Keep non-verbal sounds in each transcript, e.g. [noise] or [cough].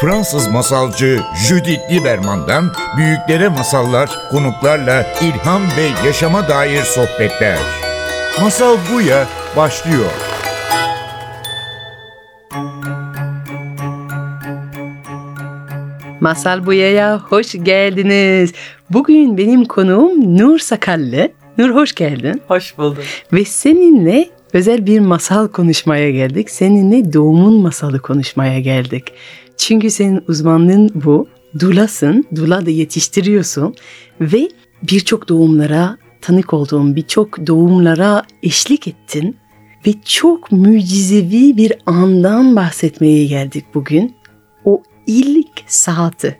Fransız masalcı Judith Lieberman'dan büyüklere masallar, konuklarla ilham ve yaşama dair sohbetler. Masal Buya başlıyor. Masal Buya'ya hoş geldiniz. Bugün benim konuğum Nur Sakallı. Nur hoş geldin. Hoş bulduk. Ve seninle özel bir masal konuşmaya geldik. Seninle doğumun masalı konuşmaya geldik. Çünkü senin uzmanlığın bu. Dulasın, dula da yetiştiriyorsun ve birçok doğumlara tanık olduğum birçok doğumlara eşlik ettin ve çok mucizevi bir andan bahsetmeye geldik bugün. O ilk saati.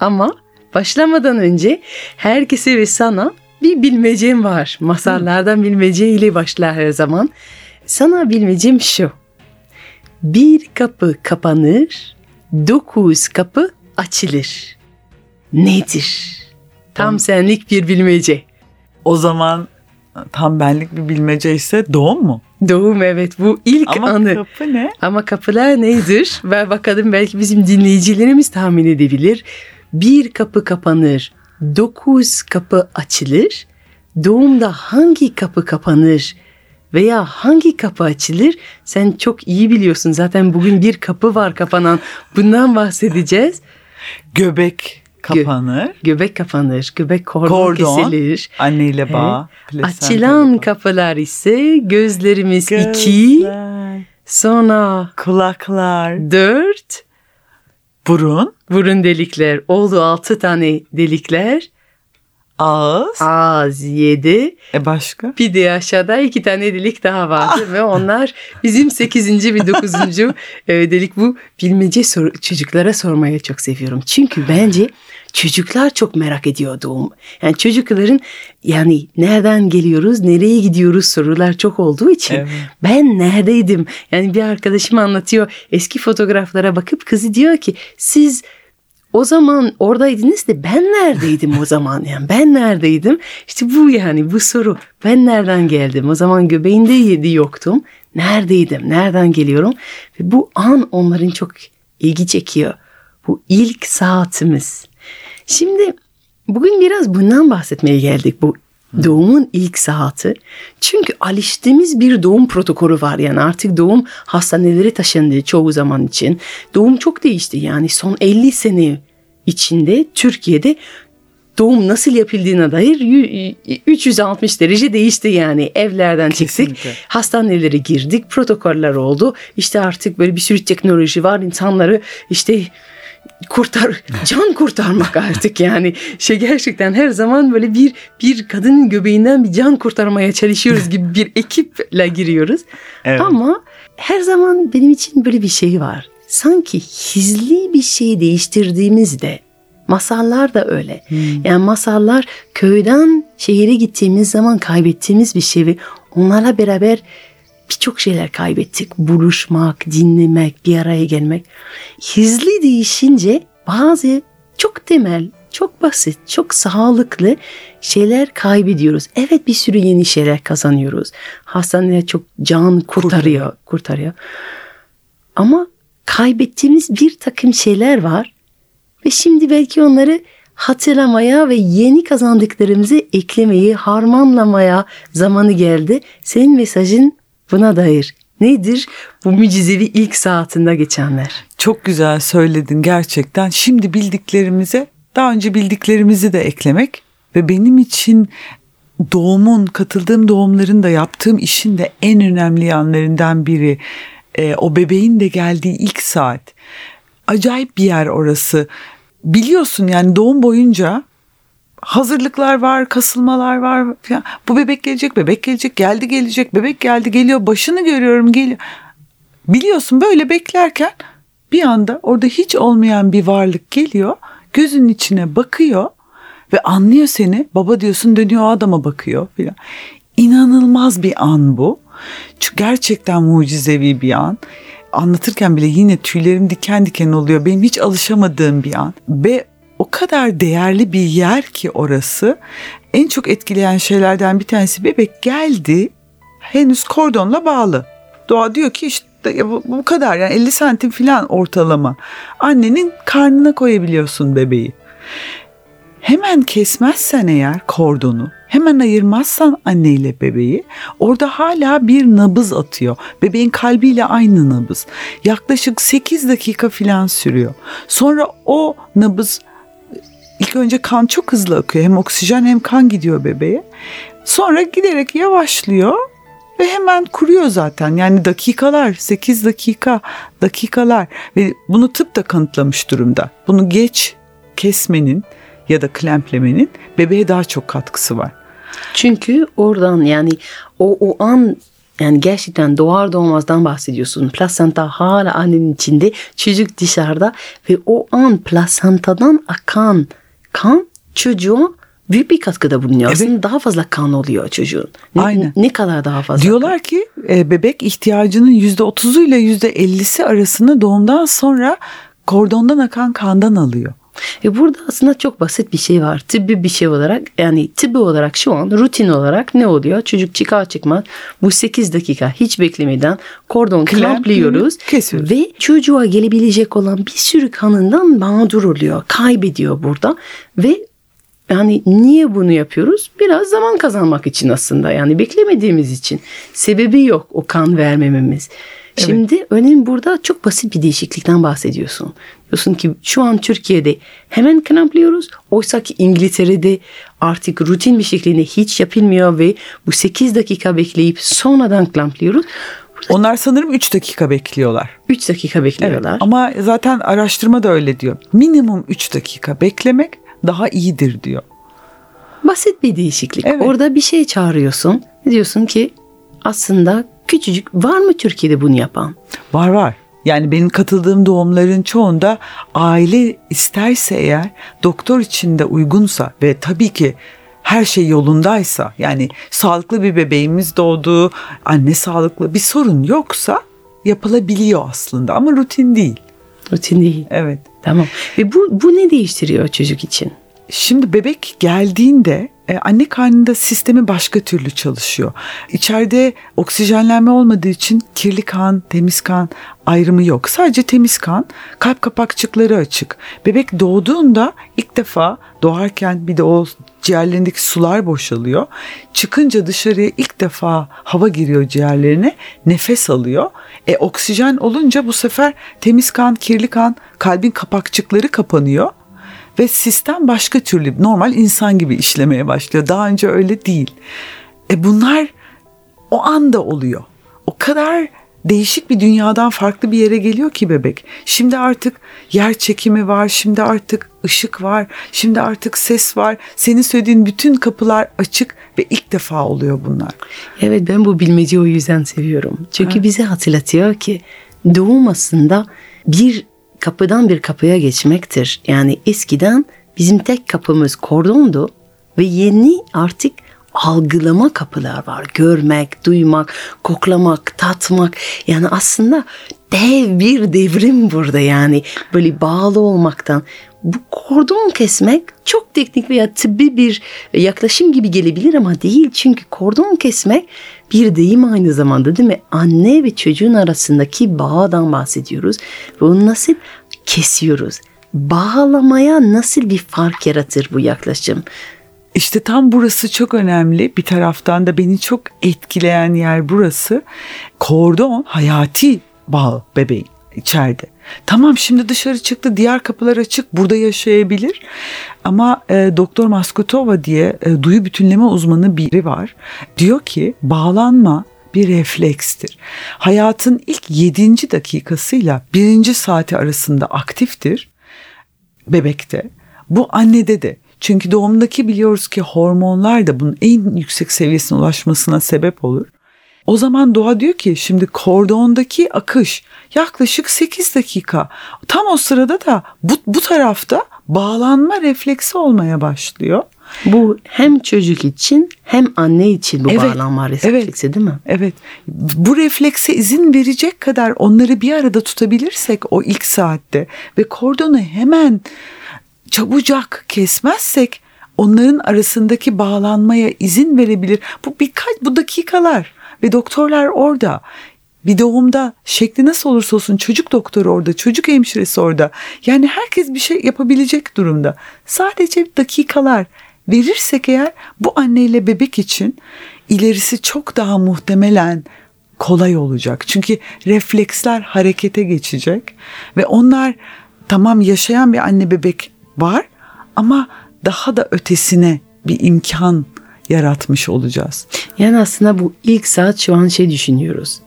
Ama başlamadan önce herkese ve sana bir bilmecem var. Masallardan bilmece ile başlar her zaman. Sana bilmecem şu. Bir kapı kapanır, dokuz kapı açılır. Nedir? Tam senlik bir bilmece. O zaman tam benlik bir bilmece ise doğum mu? Doğum evet bu ilk Ama anı. kapı ne? Ama kapılar nedir? [laughs] Ver bakalım belki bizim dinleyicilerimiz tahmin edebilir. Bir kapı kapanır, dokuz kapı açılır. Doğumda hangi kapı kapanır veya hangi kapı açılır? Sen çok iyi biliyorsun. Zaten bugün bir kapı var kapanan. Bundan bahsedeceğiz. Göbek kapanır. Göbek kapanır, göbek kordon, Kordon, kesilir. Anneyle bağ. plasenta Açılan ile bağ. kapılar ise gözlerimiz iki, Gözler, sonra kulaklar, dört, burun, burun delikler oldu altı tane delikler. Ağız. Ağız yedi. E başka? Bir de aşağıda iki tane delik daha vardı ve onlar bizim sekizinci ve dokuzuncu e, delik. Bu bilmece sor- çocuklara sormayı çok seviyorum. Çünkü bence çocuklar çok merak ediyor doğum. Yani çocukların yani nereden geliyoruz, nereye gidiyoruz sorular çok olduğu için Evet. ben neredeydim? Yani bir arkadaşım anlatıyor eski fotoğraflara bakıp kızı diyor ki siz o zaman oradaydınız da ben neredeydim o zaman yani ben neredeydim? İşte bu yani bu soru ben nereden geldim? O zaman göbeğinde yedi yoktum. Neredeydim? Nereden geliyorum? Ve bu an onların çok ilgi çekiyor. Bu ilk saatimiz. Şimdi bugün biraz bundan bahsetmeye geldik. Bu doğumun ilk saati. Çünkü alıştığımız bir doğum protokolü var. Yani artık doğum hastaneleri taşındı çoğu zaman için. Doğum çok değişti. Yani son 50 sene içinde Türkiye'de doğum nasıl yapıldığına dair yü- 360 derece değişti yani. Evlerden çıktık, Kesinlikle. hastanelere girdik, protokoller oldu. İşte artık böyle bir sürü teknoloji var. İnsanları işte kurtar can kurtarmak artık yani şey gerçekten her zaman böyle bir bir kadının göbeğinden bir can kurtarmaya çalışıyoruz gibi bir ekiple giriyoruz. Evet. Ama her zaman benim için böyle bir şey var. Sanki hizli bir şey değiştirdiğimizde masallar da öyle. Yani masallar köyden şehire gittiğimiz zaman kaybettiğimiz bir şey ve onlarla beraber birçok şeyler kaybettik. Buluşmak, dinlemek, bir araya gelmek. Hizli değişince bazı çok temel, çok basit, çok sağlıklı şeyler kaybediyoruz. Evet bir sürü yeni şeyler kazanıyoruz. Hastanede çok can kurtarıyor, kurtarıyor. Ama kaybettiğimiz bir takım şeyler var ve şimdi belki onları hatırlamaya ve yeni kazandıklarımızı eklemeyi, harmanlamaya zamanı geldi. Senin mesajın buna dair. Nedir bu mucizevi ilk saatinde geçenler? Çok güzel söyledin gerçekten. Şimdi bildiklerimize daha önce bildiklerimizi de eklemek ve benim için doğumun, katıldığım doğumların da yaptığım işin de en önemli yanlarından biri e, o bebeğin de geldiği ilk saat. Acayip bir yer orası. Biliyorsun yani doğum boyunca hazırlıklar var, kasılmalar var. falan. Bu bebek gelecek, bebek gelecek, geldi gelecek, bebek geldi geliyor, başını görüyorum geliyor. Biliyorsun böyle beklerken bir anda orada hiç olmayan bir varlık geliyor, gözünün içine bakıyor ve anlıyor seni. Baba diyorsun dönüyor adama bakıyor filan. İnanılmaz bir an bu. Çünkü gerçekten mucizevi bir an. Anlatırken bile yine tüylerim diken diken oluyor. Benim hiç alışamadığım bir an. Ve o kadar değerli bir yer ki orası. En çok etkileyen şeylerden bir tanesi bebek geldi. Henüz kordonla bağlı. Doğa diyor ki işte bu, kadar yani 50 santim falan ortalama. Annenin karnına koyabiliyorsun bebeği. Hemen kesmezsen eğer kordonu, hemen ayırmazsan anneyle bebeği, orada hala bir nabız atıyor. Bebeğin kalbiyle aynı nabız. Yaklaşık 8 dakika falan sürüyor. Sonra o nabız ilk önce kan çok hızlı akıyor. Hem oksijen hem kan gidiyor bebeğe. Sonra giderek yavaşlıyor ve hemen kuruyor zaten. Yani dakikalar, 8 dakika, dakikalar ve bunu tıp da kanıtlamış durumda. Bunu geç kesmenin ya da klemplemenin bebeğe daha çok katkısı var. Çünkü oradan yani o, o an yani gerçekten doğar doğmazdan bahsediyorsun. Plasenta hala annenin içinde, çocuk dışarıda ve o an plasantadan akan kan çocuğa büyük bir katkıda bulunuyor. Evet. Aslında daha fazla kan oluyor çocuğun. Ne, Aynen. ne kadar daha fazla? Diyorlar ki e, bebek ihtiyacının %30'u ile %50'si arasını doğumdan sonra kordondan akan kandan alıyor. E burada aslında çok basit bir şey var. Tıbbi bir şey olarak yani tıbbi olarak şu an rutin olarak ne oluyor? Çocuk çıkar çıkmaz bu 8 dakika hiç beklemeden kordon klamplıyoruz. kesiyoruz. Ve çocuğa gelebilecek olan bir sürü kanından mağdur oluyor. Kaybediyor burada. Ve yani niye bunu yapıyoruz? Biraz zaman kazanmak için aslında. Yani beklemediğimiz için. Sebebi yok o kan vermememiz. Şimdi önemli burada çok basit bir değişiklikten bahsediyorsun. Diyorsun ki şu an Türkiye'de hemen kramplıyoruz. Oysa ki İngiltere'de artık rutin bir şekilde hiç yapılmıyor ve bu 8 dakika bekleyip sonradan kramplıyoruz. Onlar sanırım 3 dakika bekliyorlar. 3 dakika bekliyorlar. Ama zaten araştırma da öyle diyor. Minimum 3 dakika beklemek daha iyidir diyor. Basit bir değişiklik. Evet. Orada bir şey çağırıyorsun. Diyorsun ki aslında küçücük var mı Türkiye'de bunu yapan? Var var. Yani benim katıldığım doğumların çoğunda aile isterse eğer doktor için de uygunsa ve tabii ki her şey yolundaysa yani sağlıklı bir bebeğimiz doğdu, anne sağlıklı bir sorun yoksa yapılabiliyor aslında ama rutin değil. Rutin değil. Evet. Tamam. Ve bu, bu ne değiştiriyor çocuk için? Şimdi bebek geldiğinde e, anne karnında sistemi başka türlü çalışıyor. İçeride oksijenlenme olmadığı için kirli kan, temiz kan ayrımı yok. Sadece temiz kan, kalp kapakçıkları açık. Bebek doğduğunda ilk defa doğarken bir de o ciğerlerindeki sular boşalıyor. Çıkınca dışarıya ilk defa hava giriyor ciğerlerine, nefes alıyor. E oksijen olunca bu sefer temiz kan, kirli kan, kalbin kapakçıkları kapanıyor ve sistem başka türlü normal insan gibi işlemeye başlıyor. Daha önce öyle değil. E bunlar o anda oluyor. O kadar değişik bir dünyadan farklı bir yere geliyor ki bebek. Şimdi artık yer çekimi var, şimdi artık ışık var, şimdi artık ses var. Senin söylediğin bütün kapılar açık ve ilk defa oluyor bunlar. Evet ben bu bilmeceyi o yüzden seviyorum. Çünkü bize hatırlatıyor ki doğum aslında bir kapıdan bir kapıya geçmektir. Yani eskiden bizim tek kapımız kordondu ve yeni artık algılama kapılar var. Görmek, duymak, koklamak, tatmak. Yani aslında dev bir devrim burada yani. Böyle bağlı olmaktan. Bu kordon kesmek çok teknik veya tıbbi bir yaklaşım gibi gelebilir ama değil. Çünkü kordon kesmek bir deyim aynı zamanda değil mi? Anne ve çocuğun arasındaki bağdan bahsediyoruz. Ve onu nasıl kesiyoruz? Bağlamaya nasıl bir fark yaratır bu yaklaşım? İşte tam burası çok önemli. Bir taraftan da beni çok etkileyen yer burası. Kordon hayati bağ bebeğin içeride. Tamam şimdi dışarı çıktı diğer kapılar açık burada yaşayabilir. Ama e, Doktor Maskutova diye e, duyu bütünleme uzmanı biri var. Diyor ki bağlanma bir reflekstir. Hayatın ilk 7. dakikasıyla 1. saati arasında aktiftir bebekte. Bu annede de. Çünkü doğumdaki biliyoruz ki hormonlar da bunun en yüksek seviyesine ulaşmasına sebep olur. O zaman doğa diyor ki şimdi kordondaki akış yaklaşık 8 dakika. Tam o sırada da bu, bu tarafta bağlanma refleksi olmaya başlıyor. Bu hem çocuk için hem anne için bu Evet, bağlanma refleksi değil mi? Evet. Bu reflekse izin verecek kadar onları bir arada tutabilirsek o ilk saatte ve kordonu hemen çabucak kesmezsek onların arasındaki bağlanmaya izin verebilir. Bu birkaç bu dakikalar ve doktorlar orada bir doğumda şekli nasıl olursa olsun çocuk doktoru orada, çocuk hemşiresi orada. Yani herkes bir şey yapabilecek durumda. Sadece dakikalar verirsek eğer bu anneyle bebek için ilerisi çok daha muhtemelen kolay olacak. Çünkü refleksler harekete geçecek ve onlar tamam yaşayan bir anne bebek var ama daha da ötesine bir imkan yaratmış olacağız. Yani aslında bu ilk saat şu an şey düşünüyoruz.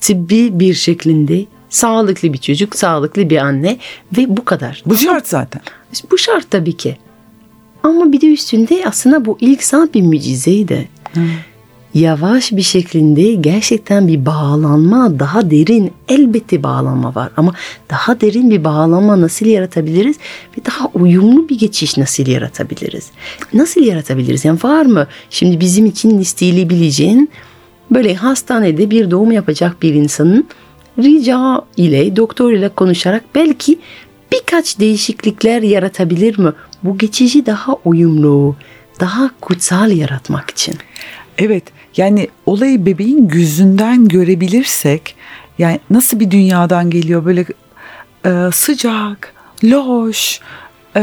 Tıbbi bir şeklinde sağlıklı bir çocuk, sağlıklı bir anne ve bu kadar. Bu şart zaten. Bu şart tabii ki. Ama bir de üstünde aslında bu ilk saat bir mucizeydi. Hmm. Yavaş bir şeklinde gerçekten bir bağlanma, daha derin elbette bağlanma var ama daha derin bir bağlanma nasıl yaratabiliriz ve daha uyumlu bir geçiş nasıl yaratabiliriz? Nasıl yaratabiliriz? Yani var mı şimdi bizim için isteyebileceğin böyle hastanede bir doğum yapacak bir insanın rica ile doktor ile konuşarak belki birkaç değişiklikler yaratabilir mi? Bu geçici daha uyumlu, daha kutsal yaratmak için. Evet yani olayı bebeğin gözünden görebilirsek yani nasıl bir dünyadan geliyor böyle e, sıcak, loş, e,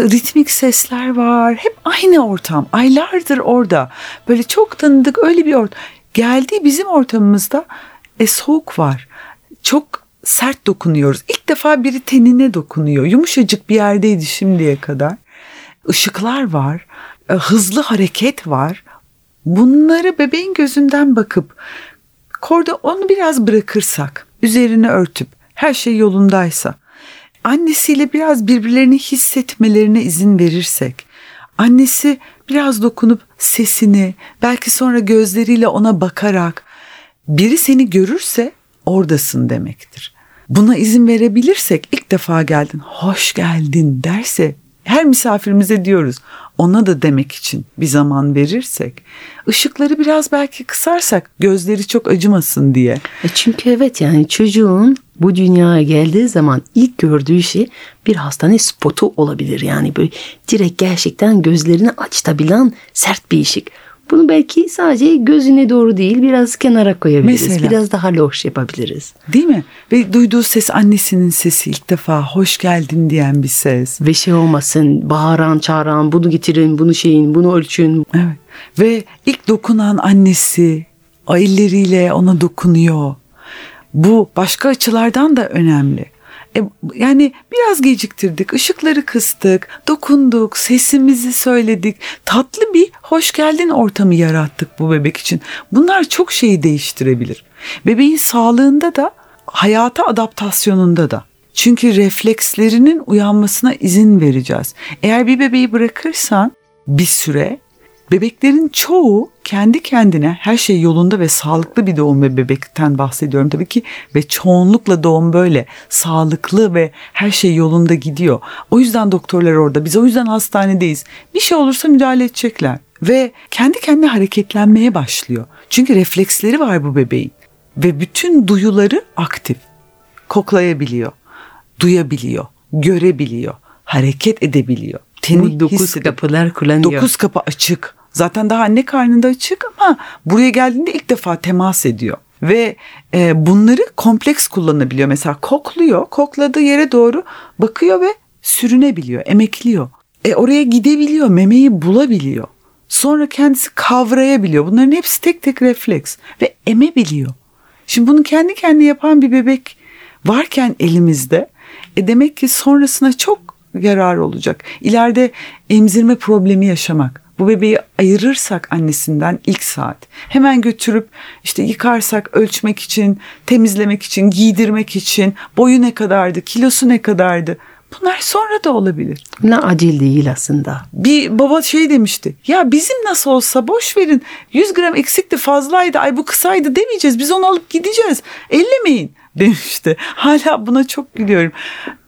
ritmik sesler var. Hep aynı ortam. Aylardır orada. Böyle çok tanıdık öyle bir ortam. Geldiği bizim ortamımızda e, soğuk var. Çok sert dokunuyoruz. İlk defa biri tenine dokunuyor. Yumuşacık bir yerdeydi şimdiye kadar. Işıklar var. E, hızlı hareket var. Bunları bebeğin gözünden bakıp korda onu biraz bırakırsak, üzerine örtüp her şey yolundaysa, annesiyle biraz birbirlerini hissetmelerine izin verirsek, annesi biraz dokunup sesini, belki sonra gözleriyle ona bakarak biri seni görürse oradasın demektir. Buna izin verebilirsek ilk defa geldin, hoş geldin derse her misafirimize diyoruz. Ona da demek için bir zaman verirsek, ışıkları biraz belki kısarsak gözleri çok acımasın diye. E çünkü evet yani çocuğun bu dünyaya geldiği zaman ilk gördüğü şey bir hastane spotu olabilir. Yani böyle direkt gerçekten gözlerini açtabilen sert bir ışık. Bunu belki sadece gözüne doğru değil biraz kenara koyabiliriz. Mesela, biraz daha loş yapabiliriz. Değil mi? Ve duyduğu ses annesinin sesi ilk defa hoş geldin diyen bir ses. Ve şey olmasın bağıran çağıran bunu getirin bunu şeyin bunu ölçün. Evet. Ve ilk dokunan annesi elleriyle ona dokunuyor. Bu başka açılardan da önemli. E, yani biraz geciktirdik, ışıkları kıstık, dokunduk, sesimizi söyledik. Tatlı bir hoş geldin ortamı yarattık bu bebek için. Bunlar çok şeyi değiştirebilir. Bebeğin sağlığında da, hayata adaptasyonunda da. Çünkü reflekslerinin uyanmasına izin vereceğiz. Eğer bir bebeği bırakırsan bir süre Bebeklerin çoğu kendi kendine her şey yolunda ve sağlıklı bir doğum ve bebekten bahsediyorum tabii ki ve çoğunlukla doğum böyle sağlıklı ve her şey yolunda gidiyor. O yüzden doktorlar orada biz o yüzden hastanedeyiz. Bir şey olursa müdahale edecekler ve kendi kendine hareketlenmeye başlıyor. Çünkü refleksleri var bu bebeğin ve bütün duyuları aktif. Koklayabiliyor, duyabiliyor, görebiliyor, hareket edebiliyor. Teni dokuz kapılar kullanıyor. Dokuz kapı açık. Zaten daha anne karnında açık ama buraya geldiğinde ilk defa temas ediyor. Ve e, bunları kompleks kullanabiliyor. Mesela kokluyor, kokladığı yere doğru bakıyor ve sürünebiliyor, emekliyor. E, oraya gidebiliyor, memeyi bulabiliyor. Sonra kendisi kavrayabiliyor. Bunların hepsi tek tek refleks ve emebiliyor. Şimdi bunu kendi kendine yapan bir bebek varken elimizde e demek ki sonrasına çok yarar olacak. İleride emzirme problemi yaşamak bu bebeği ayırırsak annesinden ilk saat hemen götürüp işte yıkarsak ölçmek için, temizlemek için, giydirmek için boyu ne kadardı, kilosu ne kadardı Bunlar sonra da olabilir. Ne acil değil aslında. Bir baba şey demişti. Ya bizim nasıl olsa boş verin. 100 gram eksikti fazlaydı. Ay bu kısaydı demeyeceğiz. Biz onu alıp gideceğiz. Ellemeyin [laughs] demişti. Hala buna çok gülüyorum.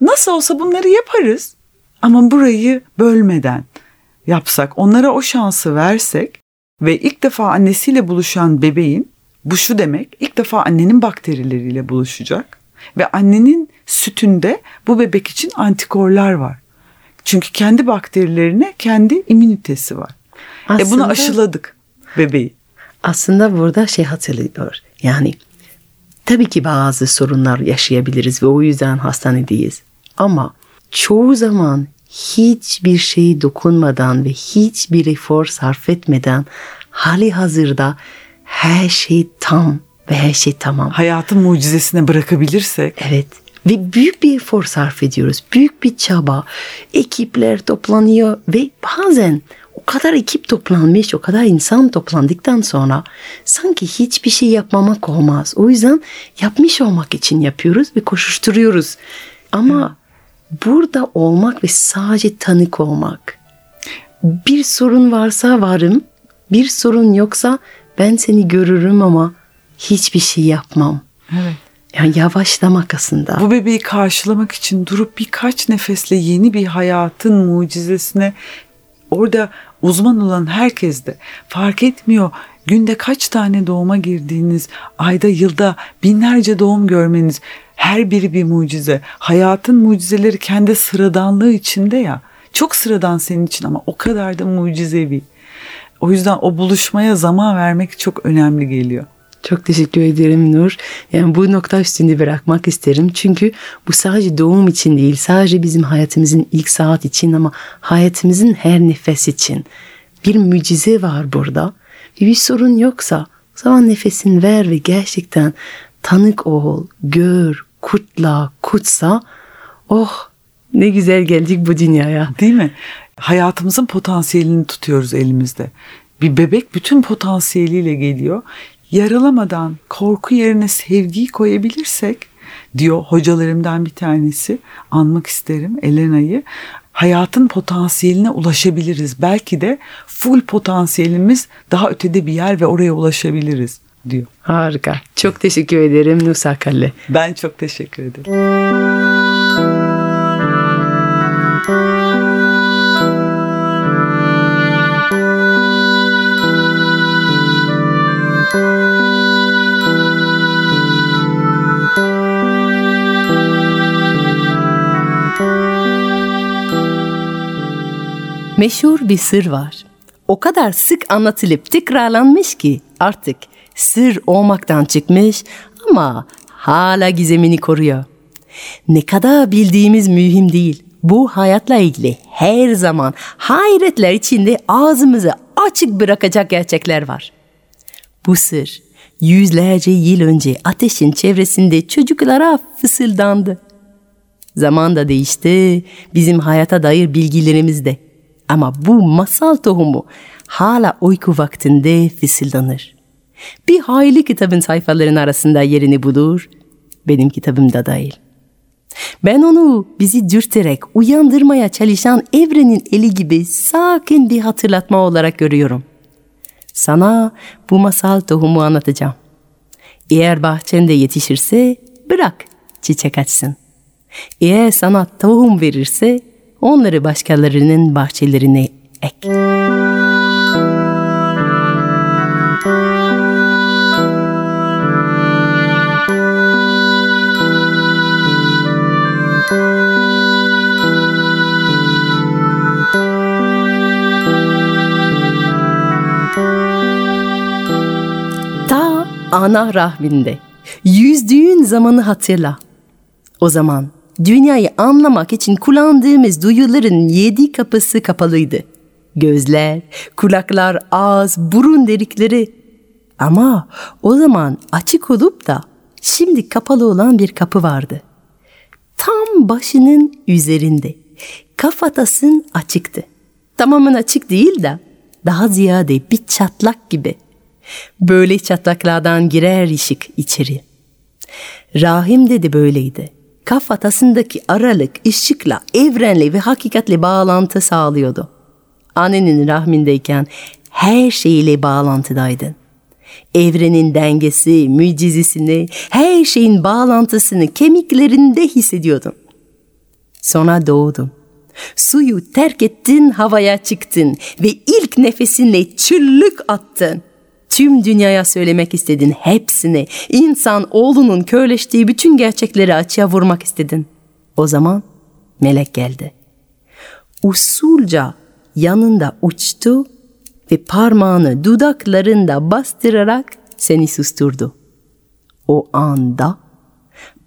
Nasıl olsa bunları yaparız. Ama burayı bölmeden yapsak, onlara o şansı versek ve ilk defa annesiyle buluşan bebeğin bu şu demek, ilk defa annenin bakterileriyle buluşacak ve annenin sütünde bu bebek için antikorlar var. Çünkü kendi bakterilerine kendi immünitesi var. Aslında, e bunu aşıladık bebeği. Aslında burada şey hatırlıyor. Yani Tabii ki bazı sorunlar yaşayabiliriz ve o yüzden hastanedeyiz. Ama çoğu zaman hiçbir şey dokunmadan ve hiçbir efor sarf etmeden hali hazırda her şey tam ve her şey tamam. Hayatın mucizesine bırakabilirsek Evet. Ve büyük bir efor sarf ediyoruz. Büyük bir çaba. Ekipler toplanıyor ve bazen o kadar ekip toplanmış, o kadar insan toplandıktan sonra sanki hiçbir şey yapmamak olmaz. O yüzden yapmış olmak için yapıyoruz ve koşuşturuyoruz. Ama burada olmak ve sadece tanık olmak. Bir sorun varsa varım, bir sorun yoksa ben seni görürüm ama hiçbir şey yapmam. Evet. Yani yavaşlamak aslında. bu bebeği karşılamak için durup birkaç nefesle yeni bir hayatın mucizesine orada uzman olan herkes de fark etmiyor. Günde kaç tane doğuma girdiğiniz, ayda yılda binlerce doğum görmeniz her biri bir mucize. Hayatın mucizeleri kendi sıradanlığı içinde ya. Çok sıradan senin için ama o kadar da mucizevi. O yüzden o buluşmaya zaman vermek çok önemli geliyor. Çok teşekkür ederim Nur. Yani bu nokta üstünde bırakmak isterim. Çünkü bu sadece doğum için değil, sadece bizim hayatımızın ilk saat için ama hayatımızın her nefes için. Bir mucize var burada. Bir sorun yoksa o zaman nefesini ver ve gerçekten tanık ol, gör, kutla, kutsa. Oh ne güzel geldik bu dünyaya. Değil mi? Hayatımızın potansiyelini tutuyoruz elimizde. Bir bebek bütün potansiyeliyle geliyor. Yaralamadan korku yerine sevgiyi koyabilirsek diyor hocalarımdan bir tanesi anmak isterim Elena'yı. Hayatın potansiyeline ulaşabiliriz. Belki de full potansiyelimiz daha ötede bir yer ve oraya ulaşabiliriz diyor. Harika. Çok teşekkür ederim Nusa Kalle. Ben çok teşekkür ederim. Meşhur bir sır var. O kadar sık anlatılıp tekrarlanmış ki artık sır olmaktan çıkmış ama hala gizemini koruyor. Ne kadar bildiğimiz mühim değil. Bu hayatla ilgili her zaman hayretler içinde ağzımızı açık bırakacak gerçekler var. Bu sır yüzlerce yıl önce ateşin çevresinde çocuklara fısıldandı. Zaman da değişti, bizim hayata dair bilgilerimiz de. Ama bu masal tohumu hala uyku vaktinde fısıldanır. Bir hayli kitabın sayfalarının arasında yerini bulur, benim kitabımda dahil. Ben onu bizi dürterek uyandırmaya çalışan evrenin eli gibi sakin bir hatırlatma olarak görüyorum. Sana bu masal tohumu anlatacağım. Eğer bahçende yetişirse bırak çiçek açsın. Eğer sana tohum verirse onları başkalarının bahçelerine ek. Ta ana rahminde yüzdüğün zamanı hatırla. O zaman dünyayı anlamak için kullandığımız duyuların yedi kapısı kapalıydı. Gözler, kulaklar, ağız, burun delikleri. Ama o zaman açık olup da şimdi kapalı olan bir kapı vardı. Tam başının üzerinde. Kafatasın açıktı. Tamamen açık değil de daha ziyade bir çatlak gibi. Böyle çatlaklardan girer ışık içeri. Rahimde de böyleydi. Kafatasındaki aralık ışıkla, evrenle ve hakikatle bağlantı sağlıyordu. Annenin rahmindeyken her şeyle bağlantıdaydın. Evrenin dengesi, mucizesini, her şeyin bağlantısını kemiklerinde hissediyordun. Sonra doğdun. Suyu terk ettin, havaya çıktın ve ilk nefesinle çüllük attın. Tüm dünyaya söylemek istedin hepsini. İnsan oğlunun körleştiği bütün gerçekleri açığa vurmak istedin. O zaman melek geldi. Usulca yanında uçtu ve parmağını dudaklarında bastırarak seni susturdu. o anda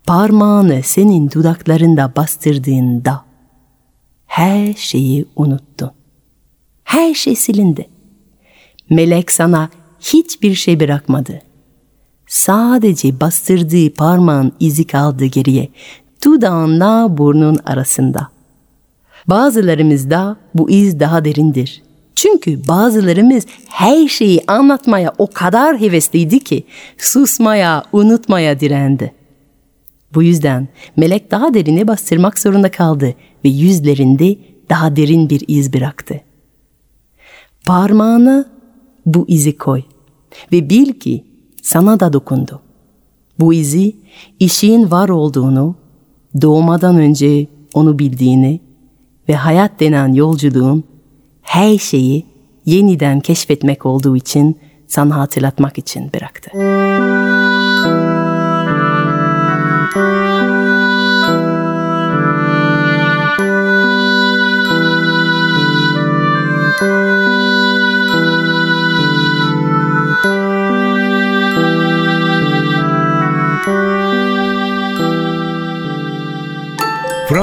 parmağını senin dudaklarında bastırdığında her şeyi unuttun. Her şey silindi. Melek sana hiçbir şey bırakmadı. Sadece bastırdığı parmağın izi kaldı geriye. Dudağınla burnun arasında. Bazılarımızda bu iz daha derindir. Çünkü bazılarımız her şeyi anlatmaya o kadar hevesliydi ki susmaya, unutmaya direndi. Bu yüzden melek daha derine bastırmak zorunda kaldı ve yüzlerinde daha derin bir iz bıraktı. Parmağına bu izi koy ve bil ki sana da dokundu. Bu izi işin var olduğunu, doğmadan önce onu bildiğini ve hayat denen yolculuğun her şeyi yeniden keşfetmek olduğu için sana hatırlatmak için bıraktı.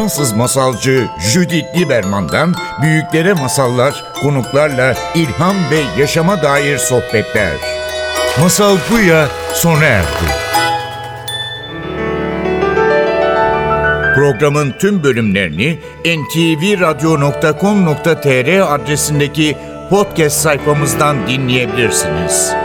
Fransız masalcı Judith Lieberman'dan büyüklere masallar, konuklarla ilham ve yaşama dair sohbetler. Masal Buya sona erdi. Programın tüm bölümlerini ntvradio.com.tr adresindeki podcast sayfamızdan dinleyebilirsiniz.